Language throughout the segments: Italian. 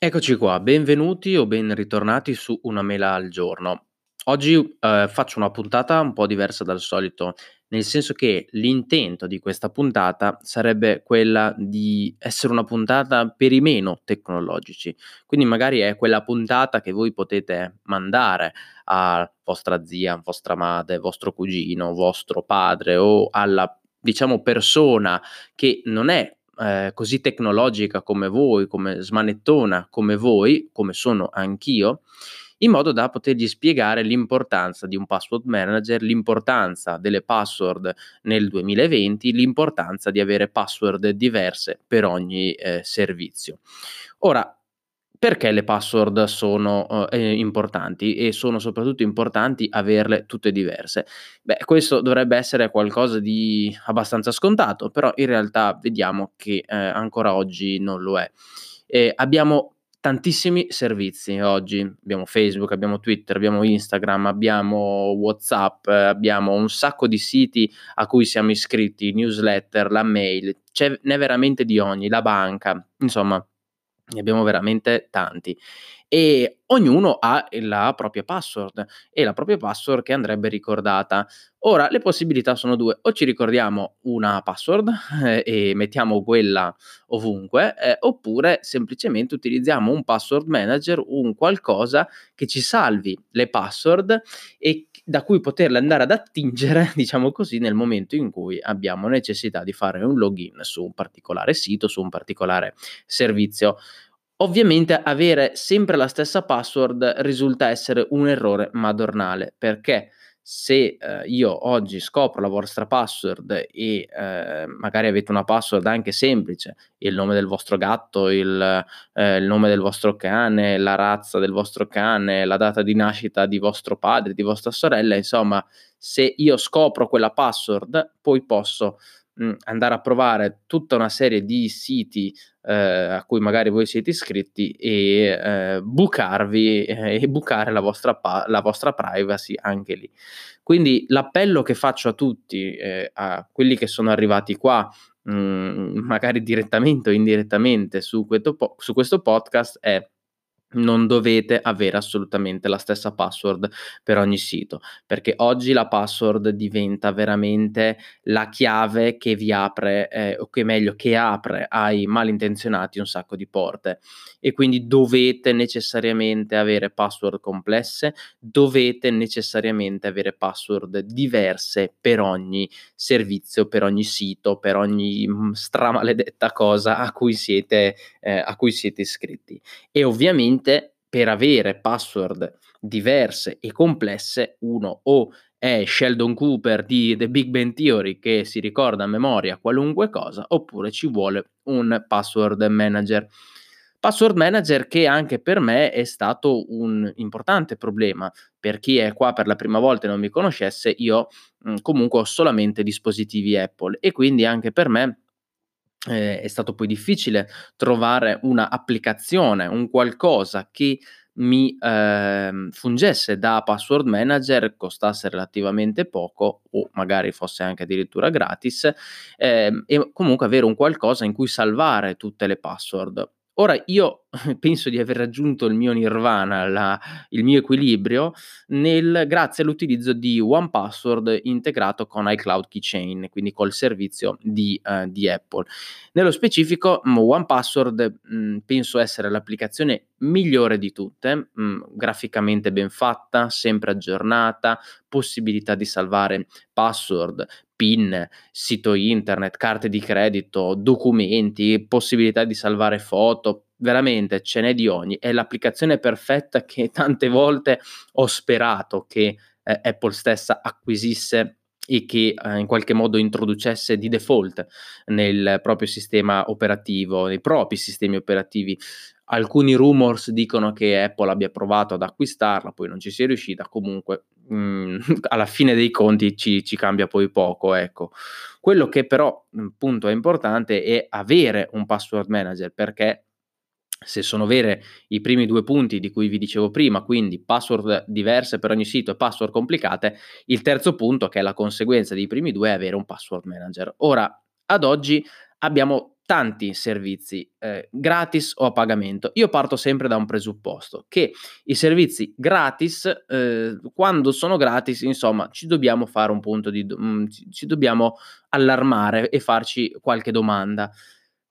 Eccoci qua, benvenuti o ben ritornati su Una mela al giorno. Oggi, uhm, faccio una puntata un po' diversa dal solito, nel senso che l'intento di questa puntata sarebbe quella di essere una puntata per i meno tecnologici. Quindi magari è quella puntata che voi potete mandare a vostra zia, vostra madre, vostro cugino, vostro padre o alla, diciamo, persona che non è ehm, così tecnologica come voi, come smanettona come voi, come sono anch'io, in modo da potergli spiegare l'importanza di un password manager, l'importanza delle password nel 2020, l'importanza di avere password diverse per ogni, ehm, servizio. Ora, perché le password sono, uhm, ehm, importanti e sono soprattutto importanti averle tutte diverse? Beh, questo dovrebbe essere qualcosa di abbastanza scontato, però in realtà vediamo che, ehm, ancora oggi non lo è. Ehm, abbiamo tantissimi servizi oggi, abbiamo Facebook, abbiamo Twitter, abbiamo Instagram, abbiamo WhatsApp, abbiamo un sacco di siti a cui siamo iscritti, newsletter, la mail, c'è n'è veramente di ogni, la banca, insomma ne abbiamo veramente tanti. E ognuno ha la propria password e la propria password che andrebbe ricordata. Ora le possibilità sono 2: o ci ricordiamo una password, eh, e mettiamo quella ovunque, ehm, oppure semplicemente utilizziamo un password manager, un qualcosa che ci salvi le password e da cui poterle andare ad attingere, diciamo così, nel momento in cui abbiamo necessità di fare un login su un particolare sito, su un particolare servizio. Ovviamente avere sempre la stessa password risulta essere un errore madornale, perché se, ehm, io oggi scopro la vostra password e, ehm, magari avete una password anche semplice, il nome del vostro gatto, il ehm, il nome del vostro cane, la razza del vostro cane, la data di nascita di vostro padre, di vostra sorella, insomma, se io scopro quella password, poi posso, mhmm, andare a provare tutta una serie di siti, ehm, a cui magari voi siete iscritti e, ehm, bucarvi e bucare la vostra pa la vostra privacy anche lì. Quindi l'appello che faccio a tutti, ehm, a quelli che sono arrivati qua, mhmm, magari direttamente o indirettamente su questo po su questo podcast è non dovete avere assolutamente la stessa password per ogni sito, perché oggi la password diventa veramente la chiave che vi apre, ehm, o che meglio, che apre ai malintenzionati un sacco di porte e quindi dovete necessariamente avere password complesse, dovete necessariamente avere password diverse per ogni servizio, per ogni sito, per ogni, mhmm, stramaledetta cosa a cui siete ehm, a cui siete iscritti. E ovviamente per avere password diverse e complesse uno o è Sheldon Cooper di The Big Bang Theory che si ricorda a memoria qualunque cosa, oppure ci vuole un password manager. Password manager che anche per me è stato un importante problema. Per chi è qua per la prima volta e non mi conoscesse, io, mhmm, comunque ho solamente dispositivi Apple e quindi anche per me ehm, è stato poi difficile trovare una applicazione, un qualcosa che mi, ehm, fungesse da password manager, costasse relativamente poco o magari fosse anche addirittura gratis, ehm, e comunque avere un qualcosa in cui salvare tutte le password. Ora io penso di aver raggiunto il mio nirvana, la il mio equilibrio nel grazie all'utilizzo di 1Password integrato con iCloud Keychain, quindi col servizio di ehm, di Apple. Nello specifico, mhmm, 1Password, mhmm, penso essere l'applicazione migliore di tutte, mhmm, graficamente ben fatta, sempre aggiornata, possibilità di salvare password, PIN, sito internet, carte di credito, documenti, possibilità di salvare foto, veramente ce n'è di ogni. È l'applicazione perfetta che tante volte ho sperato che, ehm, Apple stessa acquisisse e che, ehm, in qualche modo introducesse di default nel proprio sistema operativo, nei propri sistemi operativi. Alcuni rumors dicono che Apple abbia provato ad acquistarla, poi non ci sia riuscita, comunque, mhmm, alla fine dei conti ci ci cambia poi poco, ecco. Quello che però, mhmm, punto è importante è avere un password manager, perché se sono vere i primi 2 punti di cui vi dicevo prima, quindi password diverse per ogni sito e password complicate, il terzo punto, che è la conseguenza dei primi 2, è avere un password manager. Ora, ad oggi abbiamo tanti servizi eh, gratis o a pagamento. Io parto sempre da un presupposto che i servizi gratis, eh, quando sono gratis, insomma, ci dobbiamo fare un punto di... Mm, ci dobbiamo allarmare e farci qualche domanda.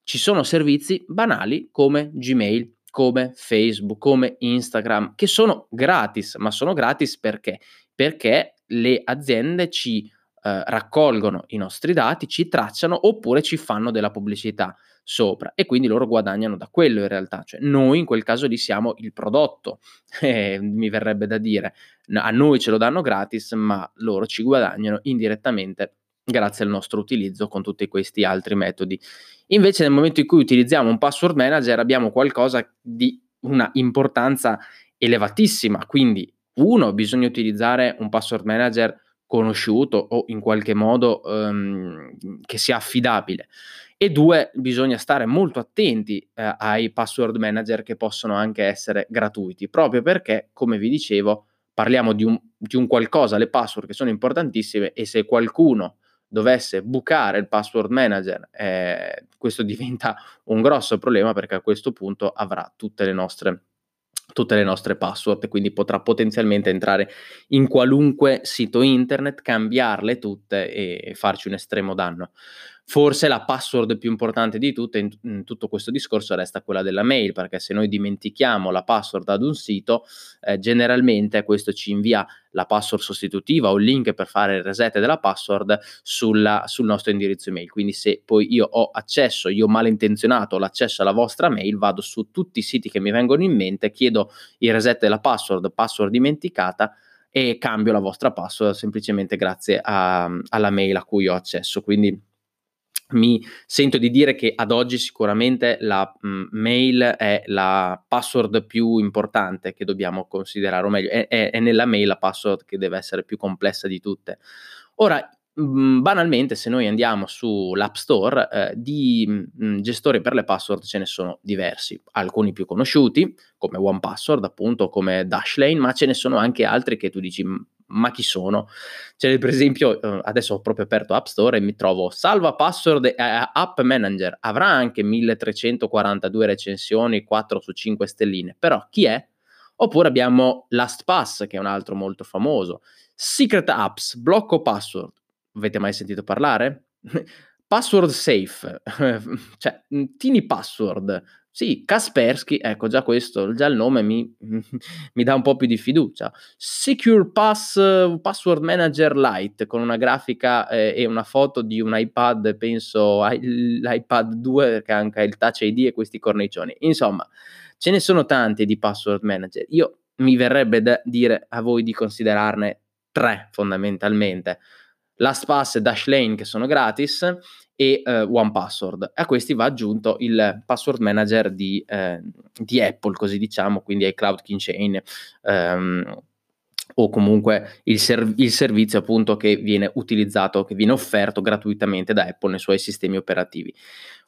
Ci sono servizi banali come Gmail, come Facebook, come Instagram, che sono gratis, ma sono gratis perché? Perché le aziende ci eh, raccolgono i nostri dati, ci tracciano oppure ci fanno della pubblicità sopra e quindi loro guadagnano da quello in realtà, cioè noi in quel caso lì siamo il prodotto, eh, mi verrebbe da dire, a noi ce lo danno gratis ma loro ci guadagnano indirettamente grazie al nostro utilizzo con tutti questi altri metodi. Invece nel momento in cui utilizziamo un password manager abbiamo qualcosa di una importanza elevatissima, quindi uno bisogna utilizzare un password manager conosciuto o in qualche modo um, che sia affidabile. E due, bisogna stare molto attenti eh, ai password manager che possono anche essere gratuiti, proprio perché, come vi dicevo, parliamo di un, di un qualcosa, le password che sono importantissime e se qualcuno dovesse bucare il password manager, eh, questo diventa un grosso problema perché a questo punto avrà tutte le nostre tutte le nostre password quindi potrà potenzialmente entrare in qualunque sito internet, cambiarle tutte e farci un estremo danno. Forse la password più importante di tutte in, in, tutto questo discorso resta quella della mail, perché se noi dimentichiamo la password ad un sito, eh, generalmente questo ci invia la password sostitutiva o il link per fare il reset della password sulla, sul nostro indirizzo email. Quindi se poi io ho accesso, io malintenzionato ho l'accesso alla vostra mail, vado su tutti i siti che mi vengono in mente, chiedo il reset della password, password dimenticata, e cambio la vostra password semplicemente grazie a, alla mail a cui ho accesso. Quindi mi sento di dire che ad oggi sicuramente la mh, mm, mail è la password più importante che dobbiamo considerare, o meglio, è, è, è, nella mail la password che deve essere più complessa di tutte. Ora, mm, banalmente, se noi andiamo sull'App Store, eh, di mh, mm, gestori per le password ce ne sono diversi, alcuni più conosciuti, come OnePassword, appunto, come Dashlane, ma ce ne sono anche altri che tu dici ma chi sono? Cioè, per esempio, eh, adesso ho proprio aperto App Store e mi trovo salva password eh, App Manager, avrà anche 1342 recensioni, 4 su 5 stelline, però chi è? Oppure abbiamo LastPass, che è un altro molto famoso, Secret Apps, blocco password. Avete mai sentito parlare? password safe, cioè Tiny Password, sì, Kaspersky, ecco già questo, già il nome mi, mi dà un po' più di fiducia. Secure Pass Password Manager Lite con una grafica eh, e una foto di un iPad, penso l'iPad 2 che ha anche il Touch ID e questi cornicioni. Insomma, ce ne sono tanti di password manager. Io mi verrebbe da dire a voi di considerarne tre fondamentalmente. LastPass e Dashlane che sono gratis e eh, OnePassword. A questi va aggiunto il password manager di, eh, di Apple, così diciamo, quindi iCloud Keychain. Ehm, o comunque il, serv- il, servizio appunto che viene utilizzato, che viene offerto gratuitamente da Apple nei suoi sistemi operativi.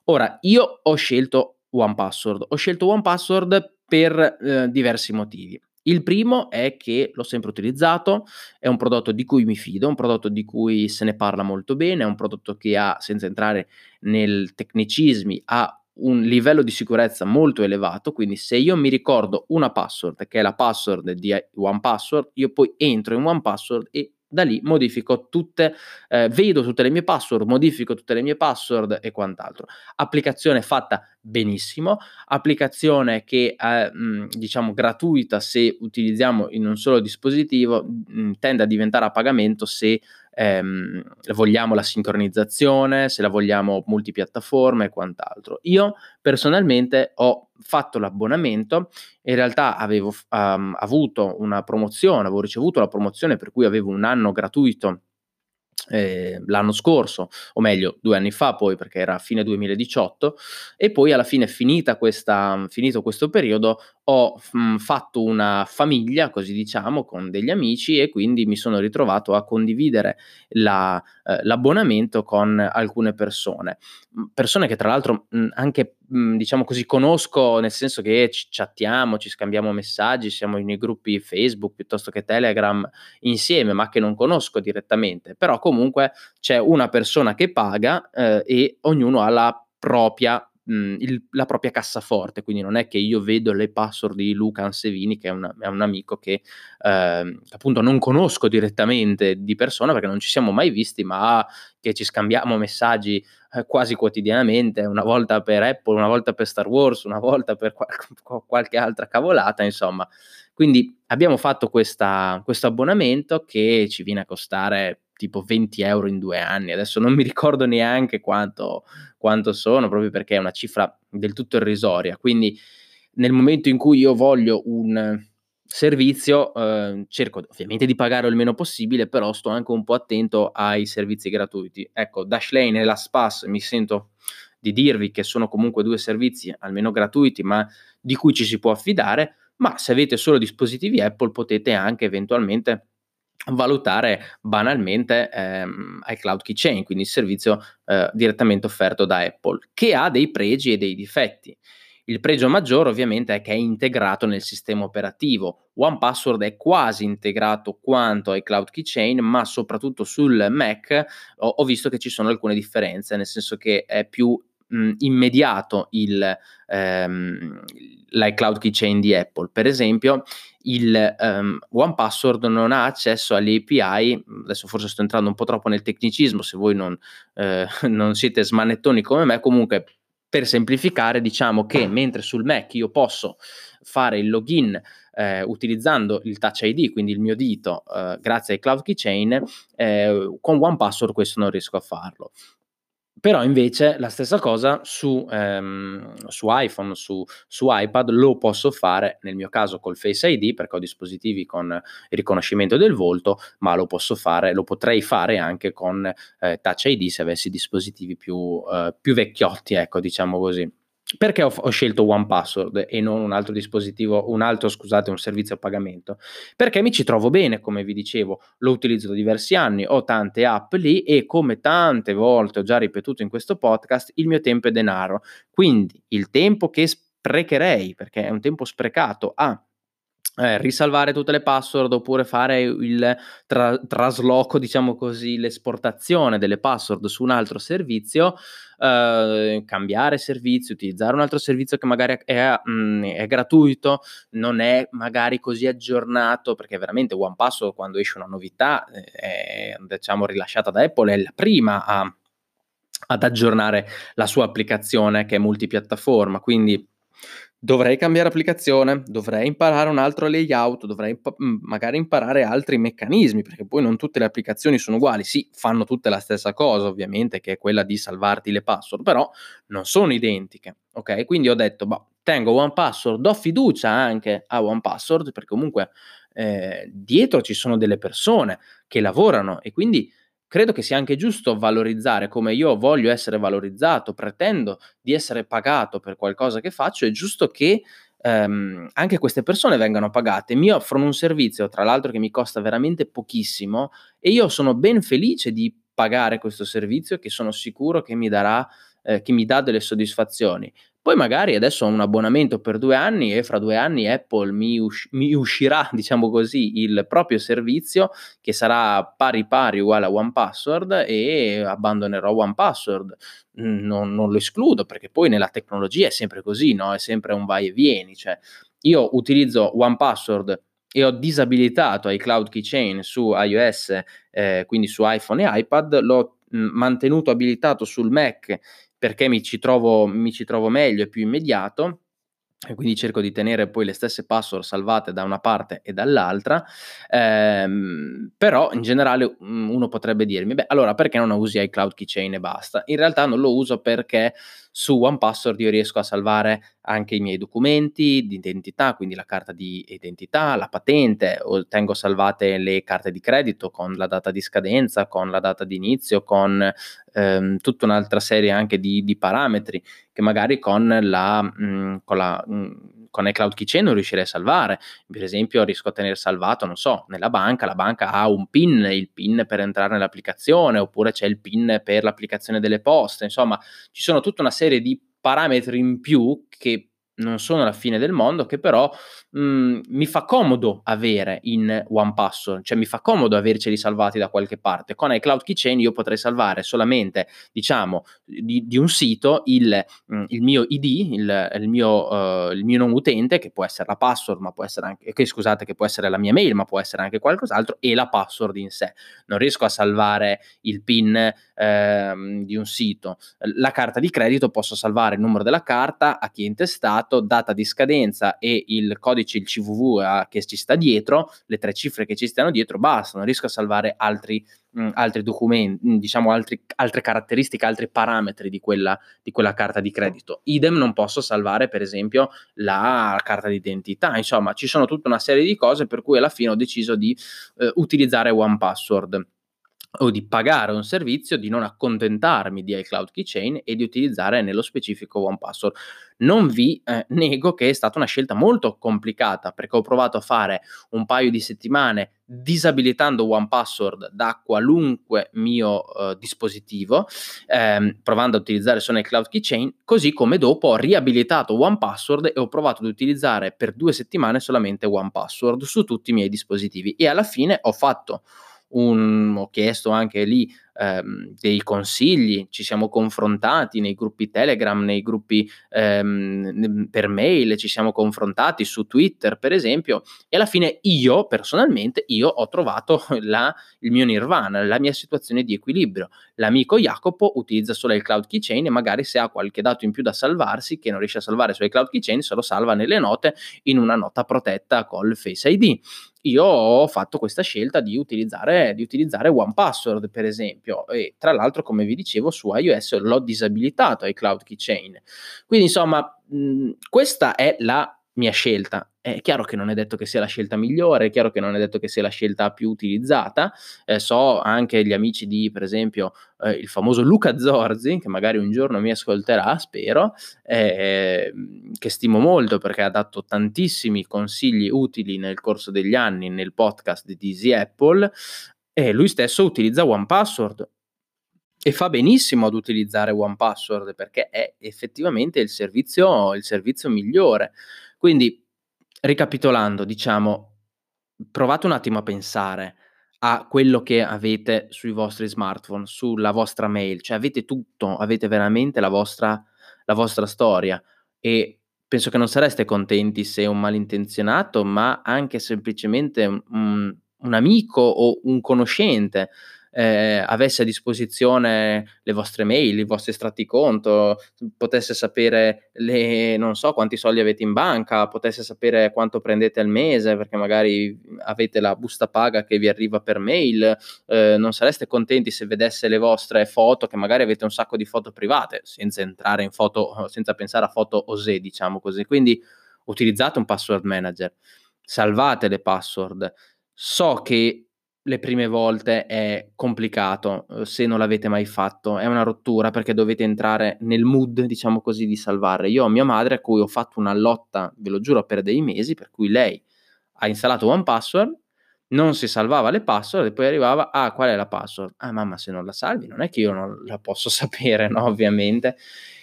Ora, io ho scelto OnePassword, ho scelto OnePassword per eh, diversi motivi. Il primo è che l'ho sempre utilizzato, è un prodotto di cui mi fido, è un prodotto di cui se ne parla molto bene, è un prodotto che ha, senza entrare nel tecnicismi, ha un livello di sicurezza molto elevato, quindi se io mi ricordo una password, che è la password di OnePassword, io poi entro in OnePassword e da lì modifico tutte, eh, vedo tutte le mie password, modifico tutte le mie password e quant'altro. Applicazione fatta benissimo, applicazione che è mh, diciamo gratuita se utilizziamo in un solo dispositivo, mh, tende a diventare a pagamento se ehm, vogliamo la sincronizzazione, se la vogliamo multipiattaforma e quant'altro. Io personalmente ho fatto l'abbonamento, in realtà avevo um, avuto una promozione, avevo ricevuto la promozione per cui avevo un anno gratuito eh, l'anno scorso, o meglio due anni fa poi perché era fine 2018 e poi alla fine finita questa, finito questo periodo ho mh, fatto una famiglia, così diciamo, con degli amici e quindi mi sono ritrovato a condividere la, eh, l'abbonamento con alcune persone. Persone che tra l'altro mh, anche, mh, diciamo così, conosco nel senso che ci chattiamo, ci scambiamo messaggi, siamo nei gruppi Facebook piuttosto che Telegram insieme, ma che non conosco direttamente. Però comunque c'è una persona che paga eh, e ognuno ha la propria mh, il, la propria cassaforte, quindi non è che io vedo le password di Luca Ansevini, che è, una, è un amico che eh, appunto non conosco direttamente di persona perché non ci siamo mai visti, ma che ci scambiamo messaggi eh, quasi quotidianamente, una volta per Apple, una volta per Star Wars, una volta per qual- qualche altra cavolata, insomma. Quindi abbiamo fatto questo abbonamento che ci viene a costare tipo 20 euro in due anni, adesso non mi ricordo neanche quanto, quanto sono, proprio perché è una cifra del tutto irrisoria. Quindi nel momento in cui io voglio un servizio, eh, cerco ovviamente di pagare il meno possibile, però sto anche un po' attento ai servizi gratuiti. Ecco, Dashlane e LastPass mi sento di dirvi che sono comunque due servizi almeno gratuiti, ma di cui ci si può affidare, ma se avete solo dispositivi Apple potete anche eventualmente valutare banalmente ehm, iCloud Keychain, quindi il servizio eh, direttamente offerto da Apple, che ha dei pregi e dei difetti. Il pregio maggiore ovviamente è che è integrato nel sistema operativo. OnePassword è quasi integrato quanto iCloud Keychain, ma soprattutto sul Mac ho, ho visto che ci sono alcune differenze, nel senso che è più mh, immediato il, ehm, l'iCloud Keychain di Apple. Per esempio, il um, One Password non ha accesso alle API, adesso forse sto entrando un po' troppo nel tecnicismo, se voi non, eh, non siete smanettoni come me, comunque per semplificare diciamo che mentre sul Mac io posso fare il login eh, utilizzando il Touch ID, quindi il mio dito, eh, grazie ai Cloud Keychain, eh, con One Password questo non riesco a farlo. Però invece la stessa cosa su, ehm, su iPhone, su, su, iPad lo posso fare, nel mio caso col Face ID perché ho dispositivi con il riconoscimento del volto, ma lo posso fare, lo potrei fare anche con eh, Touch ID se avessi dispositivi più, eh, più vecchiotti, ecco, diciamo così. Perché ho, ho, scelto One Password e non un altro dispositivo, un altro, scusate, un servizio a pagamento? Perché mi ci trovo bene, come vi dicevo, lo utilizzo da diversi anni, ho tante app lì e come tante volte ho già ripetuto in questo podcast, il mio tempo è denaro. Quindi il tempo che sprecherei, perché è un tempo sprecato, a eh, risalvare tutte le password oppure fare il tra- trasloco, diciamo così, l'esportazione delle password su un altro servizio, eh, cambiare servizio, utilizzare un altro servizio che magari è, mh, mm, è, gratuito, non è magari così aggiornato, perché veramente OnePassword quando esce una novità, eh, è, diciamo, rilasciata da Apple, è la prima a, ad aggiornare la sua applicazione che è multipiattaforma, quindi dovrei cambiare applicazione, dovrei imparare un altro layout, dovrei imp- magari imparare altri meccanismi, perché poi non tutte le applicazioni sono uguali. Sì, fanno tutte la stessa cosa, ovviamente, che è quella di salvarti le password, però non sono identiche. Ok? Quindi ho detto, boh, tengo One Password, do fiducia anche a One Password, perché comunque eh, dietro ci sono delle persone che lavorano e quindi credo che sia anche giusto valorizzare come io voglio essere valorizzato, pretendo di essere pagato per qualcosa che faccio, è giusto che ehm, anche queste persone vengano pagate. Mi offrono un servizio, tra l'altro, che mi costa veramente pochissimo e io sono ben felice di pagare questo servizio che sono sicuro che mi darà eh, che mi dà delle soddisfazioni. Poi magari adesso ho un abbonamento per due anni e fra due anni Apple mi, us- mi, uscirà, diciamo così, il proprio servizio che sarà pari pari uguale a OnePassword e abbandonerò OnePassword. Non, non lo escludo perché poi nella tecnologia è sempre così, no? È sempre un vai e vieni. Cioè, io utilizzo OnePassword e ho disabilitato iCloud Keychain su iOS, eh, quindi su iPhone e iPad, l'ho mantenuto abilitato sul Mac perché mi ci trovo, mi ci trovo meglio e più immediato e quindi cerco di tenere poi le stesse password salvate da una parte e dall'altra, ehm, però in generale mm, uno potrebbe dirmi, beh allora perché non usi iCloud Keychain e basta? In realtà non lo uso perché su OnePassword io riesco a salvare anche i miei documenti di identità, quindi la carta di identità, la patente, tengo salvate le carte di credito con la data di scadenza, con la data di inizio, con ehm, tutta un'altra serie anche di, di, parametri che magari con la, mh, mm, con la mh, mm, con iCloud Keychain non riuscirei a salvare. Per esempio, riesco a tenere salvato, non so, nella banca, la banca ha un PIN, il PIN per entrare nell'applicazione, oppure c'è il PIN per l'applicazione delle poste. Insomma, ci sono tutta una serie di parametri in più che non sono la fine del mondo, che però mh, mhmm, mi fa comodo avere in OnePassword, cioè mi fa comodo averceli salvati da qualche parte. Con iCloud Keychain io potrei salvare solamente, diciamo, di, di un sito il, mh, mhmm, il, mio ID, il, il, mio, uh, il, mio, non utente, che può essere la password, ma può essere anche, che, scusate, che può essere la mia mail, ma può essere anche qualcos'altro, e la password in sé. Non riesco a salvare il PIN eh, di un sito. La carta di credito posso salvare il numero della carta a chi è intestato, data di scadenza e il codice, il CVV che ci sta dietro, le tre cifre che ci stanno dietro, basta, non riesco a salvare altri, mh, altri documenti, mh, diciamo altri, altre caratteristiche, altri parametri di quella, di quella carta di credito. Idem non posso salvare per esempio la carta d'identità, insomma ci sono tutta una serie di cose per cui alla fine ho deciso di eh, utilizzare OnePassword o di pagare un servizio, di non accontentarmi di iCloud Keychain e di utilizzare nello specifico OnePassword. Non vi eh, nego che è stata una scelta molto complicata perché ho provato a fare un paio di settimane disabilitando OnePassword da qualunque mio eh, dispositivo, ehm, provando a utilizzare solo iCloud Keychain, così come dopo ho riabilitato OnePassword e ho provato ad utilizzare per due settimane solamente OnePassword su tutti i miei dispositivi e alla fine ho fatto un, ho chiesto anche lì ehm, dei consigli, ci siamo confrontati nei gruppi Telegram, nei gruppi ehm, per mail, ci siamo confrontati su Twitter per esempio e alla fine io personalmente io ho trovato la, il mio nirvana, la mia situazione di equilibrio. L'amico Jacopo utilizza solo il cloud keychain e magari se ha qualche dato in più da salvarsi che non riesce a salvare su iCloud keychain se lo salva nelle note in una nota protetta col Face ID io ho fatto questa scelta di utilizzare, di utilizzare OnePassword, per esempio, e tra l'altro, come vi dicevo, su iOS l'ho disabilitato ai Cloud Keychain. Quindi, insomma, mh, questa è la mia scelta. È chiaro che non è detto che sia la scelta migliore, è chiaro che non è detto che sia la scelta più utilizzata. Eh, so anche gli amici di, per esempio, eh, il famoso Luca Zorzi, che magari un giorno mi ascolterà, spero, eh, che stimo molto perché ha dato tantissimi consigli utili nel corso degli anni nel podcast di Easy Apple. E lui stesso utilizza OnePassword, e fa benissimo ad utilizzare OnePassword perché è effettivamente il servizio, il servizio migliore. Quindi, ricapitolando, diciamo, provate un attimo a pensare a quello che avete sui vostri smartphone, sulla vostra mail, cioè avete tutto, avete veramente la vostra, la vostra storia e penso che non sareste contenti se un malintenzionato, ma anche semplicemente un, un amico o un conoscente eh, avesse a disposizione le vostre mail, i vostri estratti conto, potesse sapere le, non so quanti soldi avete in banca, potesse sapere quanto prendete al mese perché magari avete la busta paga che vi arriva per mail, eh, non sareste contenti se vedesse le vostre foto, che magari avete un sacco di foto private, senza entrare in foto, senza pensare a foto osè, diciamo così. Quindi utilizzate un password manager, salvate le password. So che le prime volte è complicato uhm, se non l'avete mai fatto, è una rottura perché dovete entrare nel mood, diciamo così, di salvare. Io ho mia madre a cui ho fatto una lotta, ve lo giuro, per dei mesi, per cui lei ha installato OnePassword, non si salvava le password e poi arrivava, ah, qual è la password? Ah, mamma, se non la salvi non è che io non la posso sapere, no, ovviamente.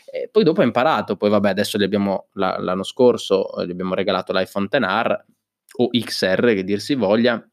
E poi dopo ho imparato, poi vabbè, adesso abbiamo, la, l'anno scorso gli abbiamo regalato l'iPhone XR o XR, che dir si voglia,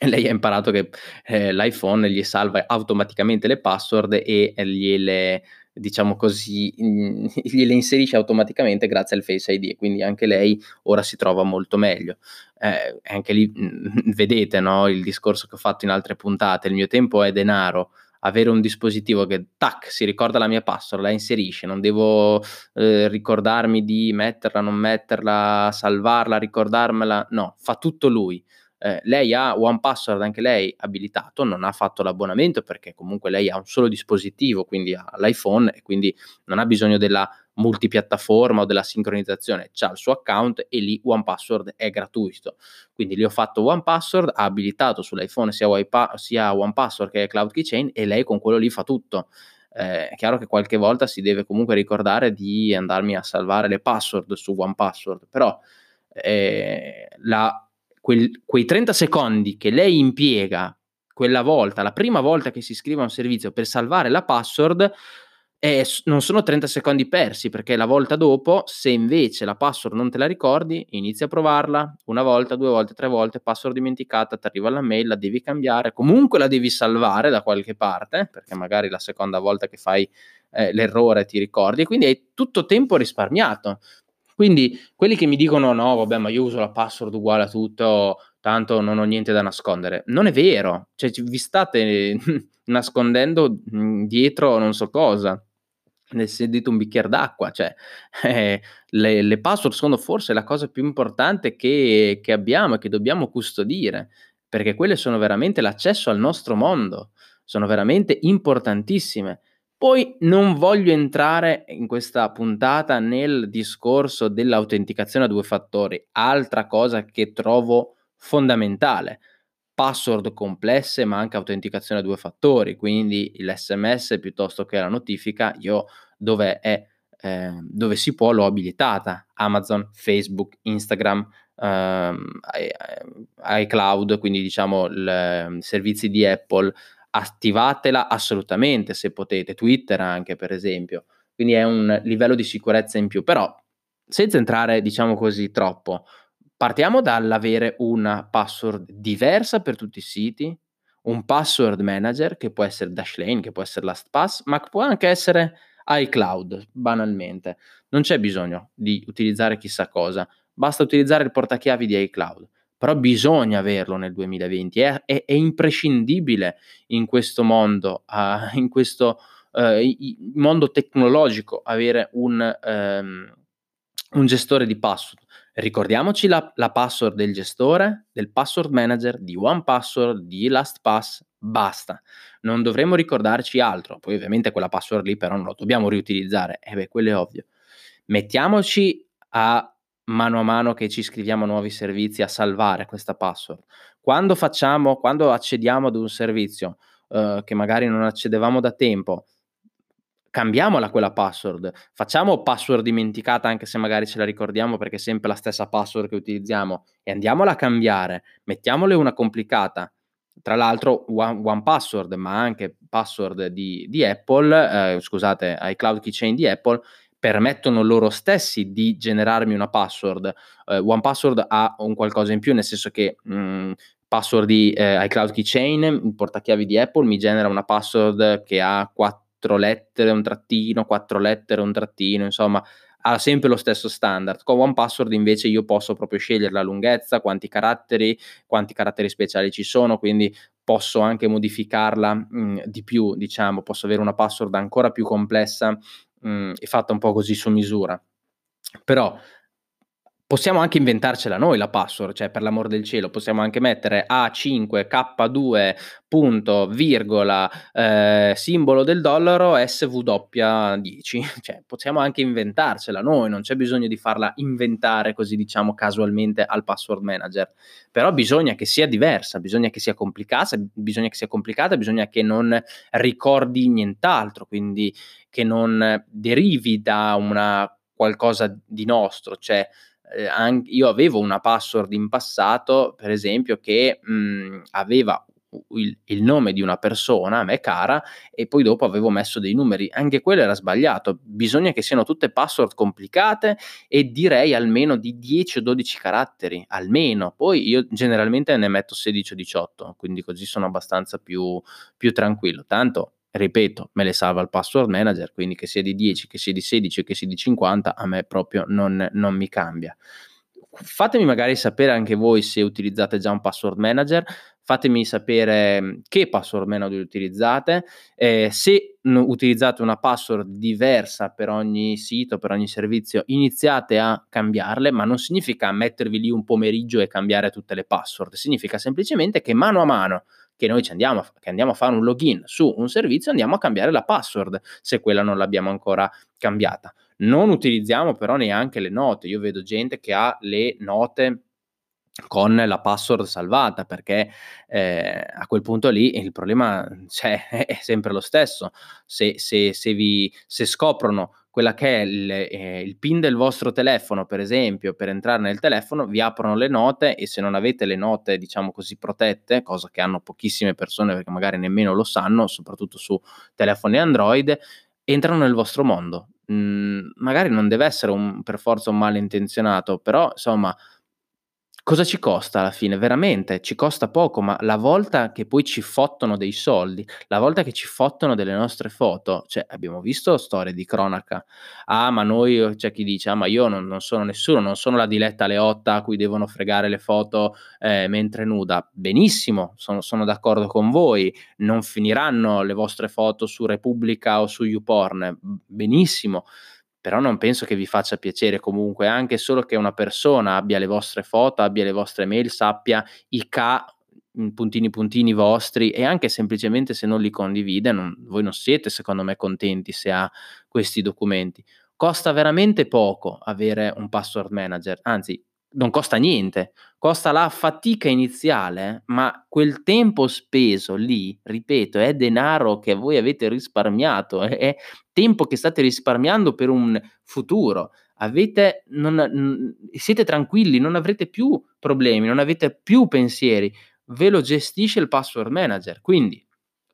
lei ha imparato che eh, l'iPhone gli salva automaticamente le password e gliele, diciamo così, gliele inserisce automaticamente grazie al Face ID, quindi anche lei ora si trova molto meglio. Eh, anche lì mh, vedete no, il discorso che ho fatto in altre puntate, il mio tempo è denaro, avere un dispositivo che tac si ricorda la mia password, la inserisce, non devo eh, ricordarmi di metterla, non metterla, salvarla, ricordarmela, no, fa tutto lui eh, lei ha One Password anche lei abilitato, non ha fatto l'abbonamento perché comunque lei ha un solo dispositivo, quindi ha l'iPhone e quindi non ha bisogno della multipiattaforma o della sincronizzazione, ha il suo account e lì One Password è gratuito. Quindi lì ho fatto One Password, ha abilitato sull'iPhone sia, Wipa- sia One Password che Cloud Keychain e lei con quello lì fa tutto. Eh, è chiaro che qualche volta si deve comunque ricordare di andarmi a salvare le password su One Password, però eh, la quel, quei 30 secondi che lei impiega quella volta, la prima volta che si iscrive a un servizio per salvare la password, E non sono 30 secondi persi, perché la volta dopo, se invece la password non te la ricordi, inizi a provarla una volta, due volte, tre volte, password dimenticata, ti arriva la mail, la devi cambiare, comunque la devi salvare da qualche parte, perché magari la seconda volta che fai eh, l'errore ti ricordi, quindi hai tutto tempo risparmiato. Quindi quelli che mi dicono no, vabbè, ma io uso la password uguale a tutto, tanto non ho niente da nascondere. Non è vero, cioè vi state nascondendo dietro non so cosa ne sedete un bicchiere d'acqua, cioè eh, le, le, password sono forse la cosa più importante che, che abbiamo e che dobbiamo custodire, perché quelle sono veramente l'accesso al nostro mondo, sono veramente importantissime. Poi non voglio entrare in questa puntata nel discorso dell'autenticazione a due fattori, altra cosa che trovo fondamentale password complesse ma anche autenticazione a due fattori, quindi l'SMS piuttosto che la notifica, io dove, è, eh, dove si può l'ho abilitata, Amazon, Facebook, Instagram, ehm, iCloud, quindi diciamo i servizi di Apple, attivatela assolutamente se potete, Twitter anche per esempio, quindi è un livello di sicurezza in più, però senza entrare diciamo così troppo, Partiamo dall'avere una password diversa per tutti i siti, un password manager che può essere Dashlane, che può essere LastPass, ma può anche essere iCloud, banalmente. Non c'è bisogno di utilizzare chissà cosa, basta utilizzare il portachiavi di iCloud. Però bisogna averlo nel 2020, è, è, è imprescindibile in questo mondo, uh, in questo uh, mondo tecnologico, avere un, um, un gestore di password Ricordiamoci la, la password del gestore, del password manager, di OnePassword, di LastPass, basta. Non dovremmo ricordarci altro. Poi ovviamente quella password lì però non la dobbiamo riutilizzare. E eh beh, quello è ovvio. Mettiamoci a mano a mano che ci scriviamo nuovi servizi a salvare questa password. Quando facciamo, quando accediamo ad un servizio uh, che magari non accedevamo da tempo, cambiamola quella password, facciamo password dimenticata anche se magari ce la ricordiamo perché è sempre la stessa password che utilizziamo e andiamola a cambiare, mettiamole una complicata. Tra l'altro one, one password, ma anche password di, di Apple, eh, scusate, iCloud Keychain di Apple, permettono loro stessi di generarmi una password. Eh, one password ha un qualcosa in più, nel senso che mh, mm, password di eh, iCloud Keychain, il portachiavi di Apple, mi genera una password che ha 4 quattro lettere, un trattino, quattro lettere, un trattino, insomma, ha sempre lo stesso standard. Con OnePassword invece io posso proprio scegliere la lunghezza, quanti caratteri, quanti caratteri speciali ci sono, quindi posso anche modificarla mh, mm, di più, diciamo, posso avere una password ancora più complessa mh, mm, e fatta un po' così su misura. Però possiamo anche inventarcela noi la password, cioè per l'amor del cielo, possiamo anche mettere A5K2 punto, virgola, eh, simbolo del dollaro SW10, cioè possiamo anche inventarcela noi, non c'è bisogno di farla inventare così diciamo casualmente al password manager, però bisogna che sia diversa, bisogna che sia complicata, bisogna che sia complicata, bisogna che non ricordi nient'altro, quindi che non derivi da una qualcosa di nostro, cioè eh, an- io avevo una password in passato, per esempio, che mh, aveva il, il, nome di una persona a me cara e poi dopo avevo messo dei numeri. Anche quello era sbagliato. Bisogna che siano tutte password complicate e direi almeno di 10 o 12 caratteri, almeno. Poi io generalmente ne metto 16 o 18, quindi così sono abbastanza più, più tranquillo. Tanto ripeto, me le salva il password manager, quindi che sia di 10, che sia di 16, che sia di 50, a me proprio non, non mi cambia. Fatemi magari sapere anche voi se utilizzate già un password manager, fatemi sapere mm, che password manager utilizzate, eh, se utilizzate una password diversa per ogni sito, per ogni servizio, iniziate a cambiarle, ma non significa mettervi lì un pomeriggio e cambiare tutte le password, significa semplicemente che mano a mano che noi andiamo, che andiamo a fare un login su un servizio, andiamo a cambiare la password se quella non l'abbiamo ancora cambiata. Non utilizziamo però neanche le note. Io vedo gente che ha le note con la password salvata perché eh, a quel punto lì il problema cioè, è sempre lo stesso se, se, se, vi, se scoprono quella che è il, eh, il, PIN del vostro telefono, per esempio, per entrare nel telefono, vi aprono le note e se non avete le note, diciamo così, protette, cosa che hanno pochissime persone perché magari nemmeno lo sanno, soprattutto su telefoni Android, entrano nel vostro mondo. Mhmm, magari non deve essere un per forza un malintenzionato, però insomma Cosa ci costa alla fine? Veramente ci costa poco, ma la volta che poi ci fottono dei soldi, la volta che ci fottono delle nostre foto, cioè abbiamo visto storie di cronaca. Ah, ma noi c'è chi dice: "Ah, ma io non non sono nessuno, non sono la Diletta Leotta a cui devono fregare le foto, ehm, mentre nuda". Benissimo, sono sono d'accordo con voi, non finiranno le vostre foto su Repubblica o su YouPorn. Benissimo però non penso che vi faccia piacere comunque, anche solo che una persona abbia le vostre foto, abbia le vostre mail, sappia i K puntini puntini vostri e anche semplicemente se non li condivide, non, voi non siete secondo me contenti se ha questi documenti. Costa veramente poco avere un password manager, anzi non costa niente, costa la fatica iniziale, ma quel tempo speso lì, ripeto, è denaro che voi avete risparmiato, è, tempo che state risparmiando per un futuro. Avete, non, siete tranquilli, non avrete più problemi, non avete più pensieri, ve lo gestisce il password manager. Quindi,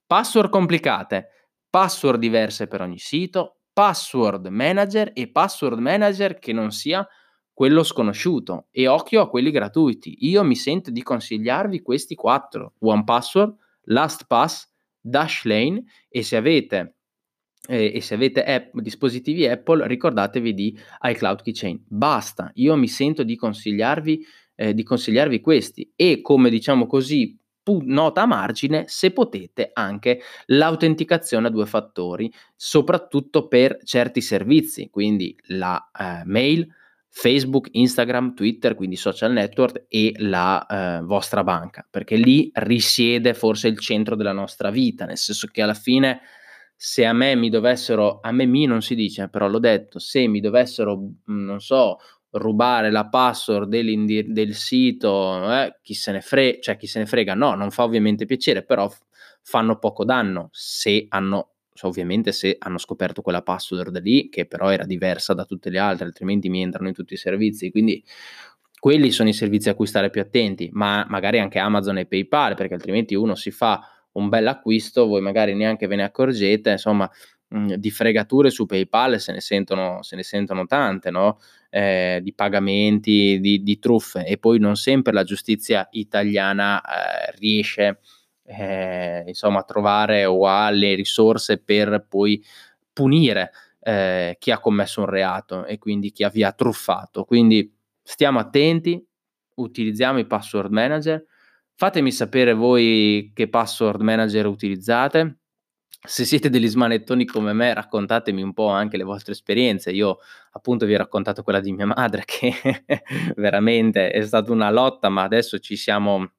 password complicate, password diverse per ogni sito, password manager e password manager che non sia quello sconosciuto. E occhio a quelli gratuiti. Io mi sento di consigliarvi questi quattro: OnePassword, LastPass, Dashlane e se avete eh, e se avete app, dispositivi Apple ricordatevi di iCloud Keychain. Basta, io mi sento di consigliarvi, eh, di consigliarvi questi. E come diciamo così nota a margine, se potete anche l'autenticazione a due fattori, soprattutto per certi servizi, quindi la eh, mail, Facebook, Instagram, Twitter, quindi social network e la eh, vostra banca, perché lì risiede forse il centro della nostra vita, nel senso che alla fine se a me mi dovessero, a me mi non si dice, però l'ho detto, se mi dovessero, non so, rubare la password del sito, eh, chi se ne frega, cioè chi se ne frega, no, non fa ovviamente piacere, però f- fanno poco danno se hanno, ovviamente se hanno scoperto quella password lì, che però era diversa da tutte le altre, altrimenti mi entrano in tutti i servizi, quindi quelli sono i servizi a cui stare più attenti, ma magari anche Amazon e PayPal, perché altrimenti uno si fa un bel acquisto, voi magari neanche ve ne accorgete, insomma, mh, mhmm, di fregature su PayPal se ne sentono, se ne sentono tante, no? Eh, di pagamenti, di, di, truffe e poi non sempre la giustizia italiana eh, riesce eh, insomma trovare o ha le risorse per poi punire eh, chi ha commesso un reato e quindi chi vi ha truffato. Quindi stiamo attenti, utilizziamo i password manager, Fatemi sapere voi che password manager utilizzate. Se siete degli smanettoni come me, raccontatemi un po' anche le vostre esperienze. Io appunto vi ho raccontato quella di mia madre che veramente è stata una lotta, ma adesso ci siamo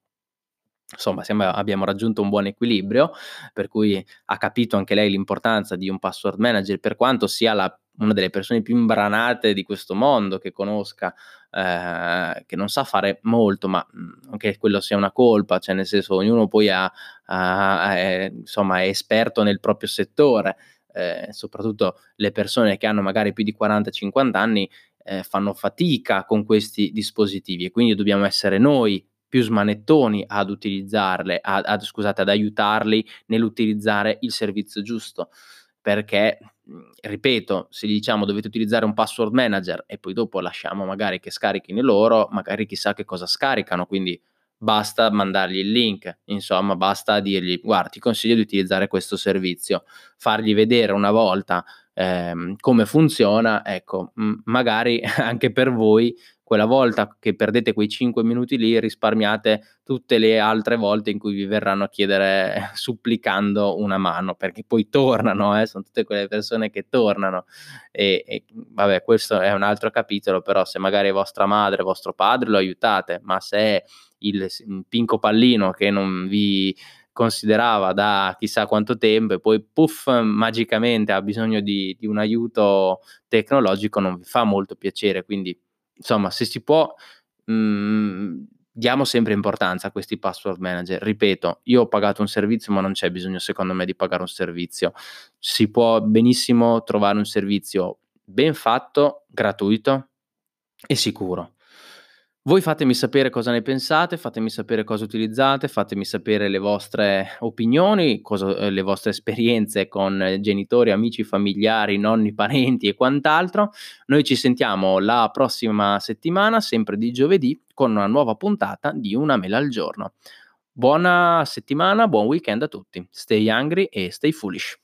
insomma siamo, abbiamo raggiunto un buon equilibrio, per cui ha capito anche lei l'importanza di un password manager, per quanto sia la, una delle persone più imbranate di questo mondo che conosca, eh, che non sa fare molto, ma anche quello sia una colpa, cioè nel senso ognuno poi ha, ha, è, insomma, è esperto nel proprio settore, eh, soprattutto le persone che hanno magari più di 40-50 anni eh, fanno fatica con questi dispositivi e quindi dobbiamo essere noi più smanettoni ad utilizzarle, ad, ad, scusate, ad aiutarli nell'utilizzare il servizio giusto. Perché, mhmm, ripeto, se gli diciamo dovete utilizzare un password manager e poi dopo lasciamo magari che scarichino loro, magari chissà che cosa scaricano, quindi basta mandargli il link, insomma, basta dirgli guarda, ti consiglio di utilizzare questo servizio, fargli vedere una volta ehm, come funziona, ecco, m- magari anche per voi quella volta che perdete quei 5 minuti lì risparmiate tutte le altre volte in cui vi verranno a chiedere supplicando una mano perché poi tornano, eh, sono tutte quelle persone che tornano. E, e, vabbè questo è un altro capitolo però se magari vostra madre, vostro padre lo aiutate ma se è il, il pinco pallino che non vi considerava da chissà quanto tempo e poi puff magicamente ha bisogno di, di un aiuto tecnologico non vi fa molto piacere quindi insomma, se si può, mhmm, diamo sempre importanza a questi password manager. Ripeto, io ho pagato un servizio, ma non c'è bisogno, secondo me, di pagare un servizio. Si può benissimo trovare un servizio ben fatto, gratuito e sicuro. Voi fatemi sapere cosa ne pensate, fatemi sapere cosa utilizzate, fatemi sapere le vostre opinioni, cosa uhm, le vostre esperienze con genitori, amici, familiari, nonni, parenti e quant'altro. Noi ci sentiamo la prossima settimana, sempre di giovedì, con una nuova puntata di Una mela al giorno. Buona settimana, buon weekend a tutti. Stay hungry e stay foolish.